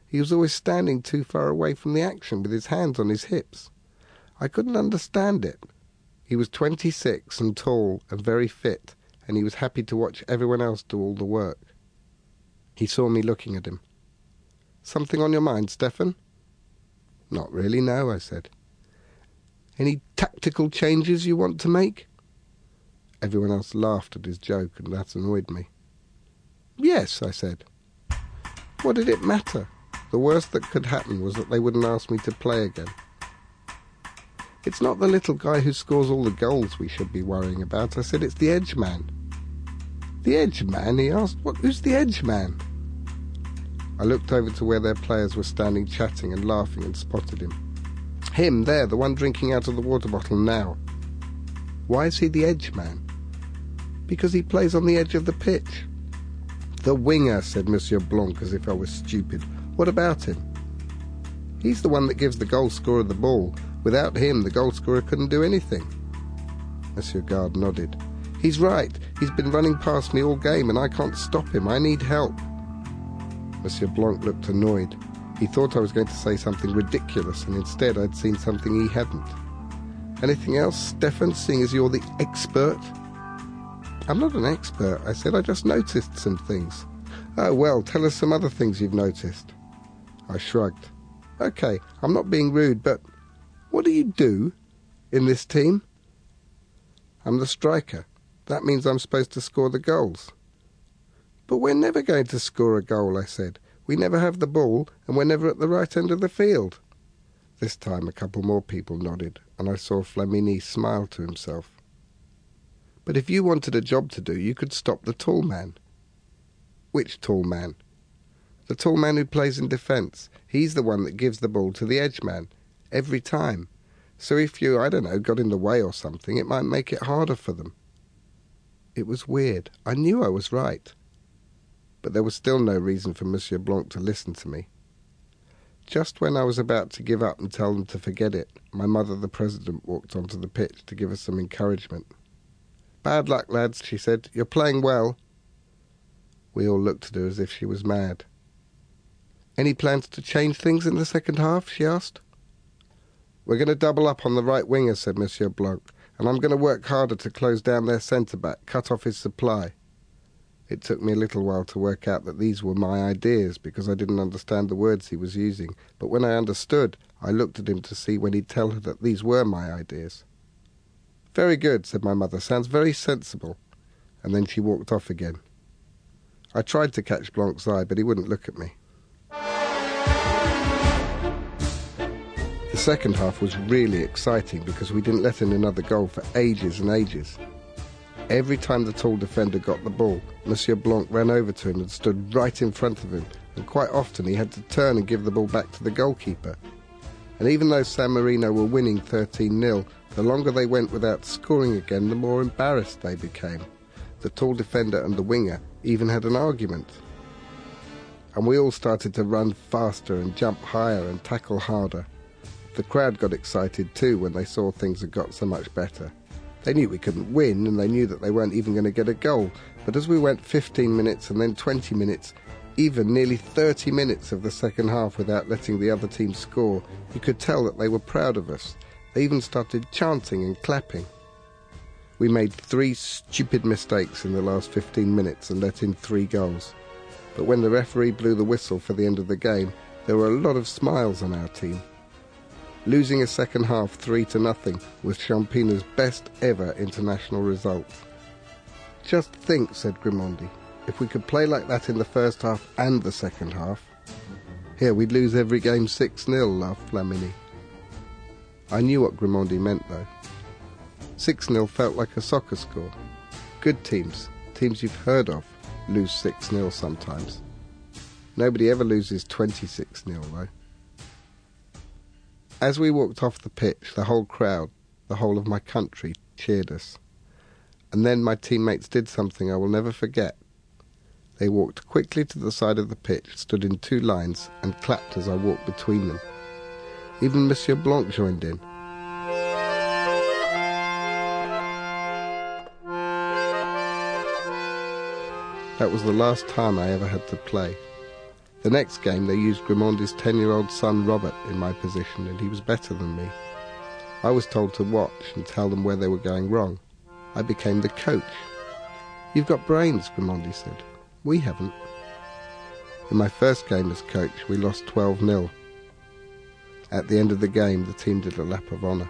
He was always standing too far away from the action with his hands on his hips. I couldn't understand it. He was 26 and tall and very fit, and he was happy to watch everyone else do all the work. He saw me looking at him. Something on your mind, Stefan? Not really, no, I said. Any tactical changes you want to make? Everyone else laughed at his joke, and that annoyed me. Yes, I said. What did it matter? The worst that could happen was that they wouldn't ask me to play again. It's not the little guy who scores all the goals we should be worrying about. I said it's the edge man. The edge man? He asked. What? Who's the edge man? I looked over to where their players were standing chatting and laughing and spotted him. Him, there, the one drinking out of the water bottle now. Why is he the edge man? Because he plays on the edge of the pitch. The winger, said Monsieur Blanc as if I was stupid. What about him? He's the one that gives the goal scorer the ball. Without him, the goal scorer couldn't do anything. Monsieur Gard nodded. He's right. He's been running past me all game and I can't stop him. I need help. Monsieur Blanc looked annoyed. He thought I was going to say something ridiculous and instead I'd seen something he hadn't. Anything else, Stefan, seeing as you're the expert? I'm not an expert, I said. I just noticed some things. Oh, well, tell us some other things you've noticed. I shrugged. Okay, I'm not being rude, but what do you do in this team? I'm the striker. That means I'm supposed to score the goals. But we're never going to score a goal, I said. We never have the ball, and we're never at the right end of the field. This time a couple more people nodded, and I saw Flamini smile to himself. But if you wanted a job to do, you could stop the tall man. Which tall man? The tall man who plays in defence. He's the one that gives the ball to the edge man, every time. So if you, I don't know, got in the way or something, it might make it harder for them. It was weird. I knew I was right. But there was still no reason for Monsieur Blanc to listen to me. Just when I was about to give up and tell them to forget it, my mother, the president, walked onto the pitch to give us some encouragement. Bad luck, lads, she said. You're playing well. We all looked at her as if she was mad. Any plans to change things in the second half? she asked. We're going to double up on the right winger, said Monsieur Blanc, and I'm going to work harder to close down their centre back, cut off his supply. It took me a little while to work out that these were my ideas because I didn't understand the words he was using, but when I understood, I looked at him to see when he'd tell her that these were my ideas. Very good, said my mother. Sounds very sensible. And then she walked off again. I tried to catch Blanc's eye, but he wouldn't look at me. The second half was really exciting because we didn't let in another goal for ages and ages. Every time the tall defender got the ball, Monsieur Blanc ran over to him and stood right in front of him, and quite often he had to turn and give the ball back to the goalkeeper. And even though San Marino were winning 13 0, the longer they went without scoring again, the more embarrassed they became. The tall defender and the winger even had an argument. And we all started to run faster and jump higher and tackle harder. The crowd got excited too when they saw things had got so much better. They knew we couldn't win and they knew that they weren't even going to get a goal. But as we went 15 minutes and then 20 minutes, even nearly 30 minutes of the second half without letting the other team score, you could tell that they were proud of us. They even started chanting and clapping. We made three stupid mistakes in the last 15 minutes and let in three goals. But when the referee blew the whistle for the end of the game, there were a lot of smiles on our team. Losing a second half 3 to nothing was Champina's best ever international result. Just think, said Grimandi, if we could play like that in the first half and the second half. Here, we'd lose every game 6 0, laughed Flamini. I knew what Grimandi meant, though. 6 0 felt like a soccer score. Good teams, teams you've heard of, lose 6 0 sometimes. Nobody ever loses 26 0, though. As we walked off the pitch, the whole crowd, the whole of my country, cheered us. And then my teammates did something I will never forget. They walked quickly to the side of the pitch, stood in two lines, and clapped as I walked between them. Even Monsieur Blanc joined in. That was the last time I ever had to play. The next game, they used Grimandi's 10 year old son Robert in my position, and he was better than me. I was told to watch and tell them where they were going wrong. I became the coach. You've got brains, Grimandi said. We haven't. In my first game as coach, we lost 12 0. At the end of the game, the team did a lap of honour.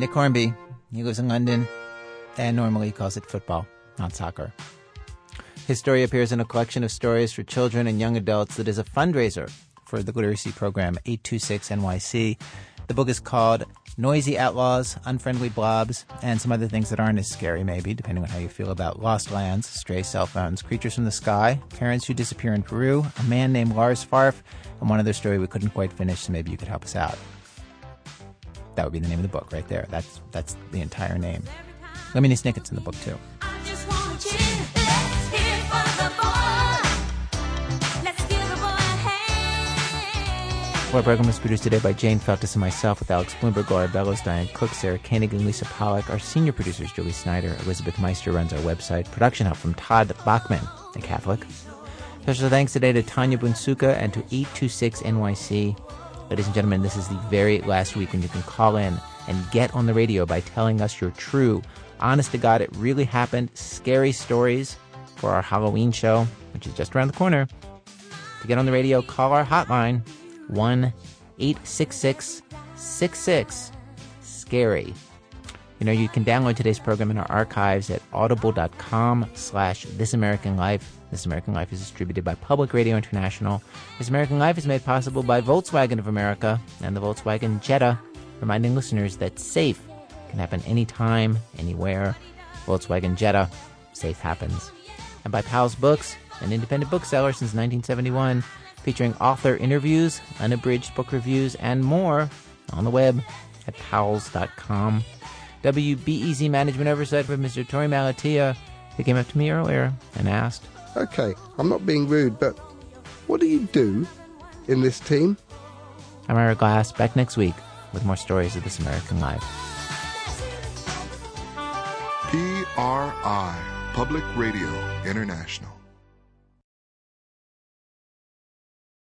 Nick Hornby, he lives in London and normally calls it football, not soccer. His story appears in a collection of stories for children and young adults that is a fundraiser for the literacy program 826 NYC. The book is called Noisy Outlaws, Unfriendly Blobs, and some other things that aren't as scary, maybe, depending on how you feel about lost lands, stray cell phones, creatures from the sky, parents who disappear in Peru, a man named Lars Farf, and one other story we couldn't quite finish, so maybe you could help us out. That would be the name of the book right there. That's that's the entire name. Lemony Snicket's in the book too. Our program was produced today by Jane Feltes and myself with Alex Blumberg, Laura Bellows, Diane Cook, Sarah Koenig, and Lisa Pollak. Our senior producers, Julie Snyder, Elizabeth Meister runs our website. Production help from Todd Bachmann, a Catholic. Special thanks today to Tanya Bunsuka and to 826 NYC. Ladies and gentlemen, this is the very last week when you can call in and get on the radio by telling us your true, honest to God, it really happened, scary stories for our Halloween show, which is just around the corner. To get on the radio, call our hotline 1 866 66 Scary. You know, you can download today's program in our archives at audible.com slash This American Life. This American Life is distributed by Public Radio International. This American Life is made possible by Volkswagen of America and the Volkswagen Jetta, reminding listeners that safe can happen anytime, anywhere. Volkswagen Jetta, safe happens. And by Powell's Books, an independent bookseller since 1971, featuring author interviews, unabridged book reviews, and more on the web at powells.com. WBEZ Management Oversight from Mr. Torey Malatia, who came up to me earlier and asked, Okay, I'm not being rude, but what do you do in this team? I'm Ira Glass, back next week with more stories of this American life. PRI, Public Radio International.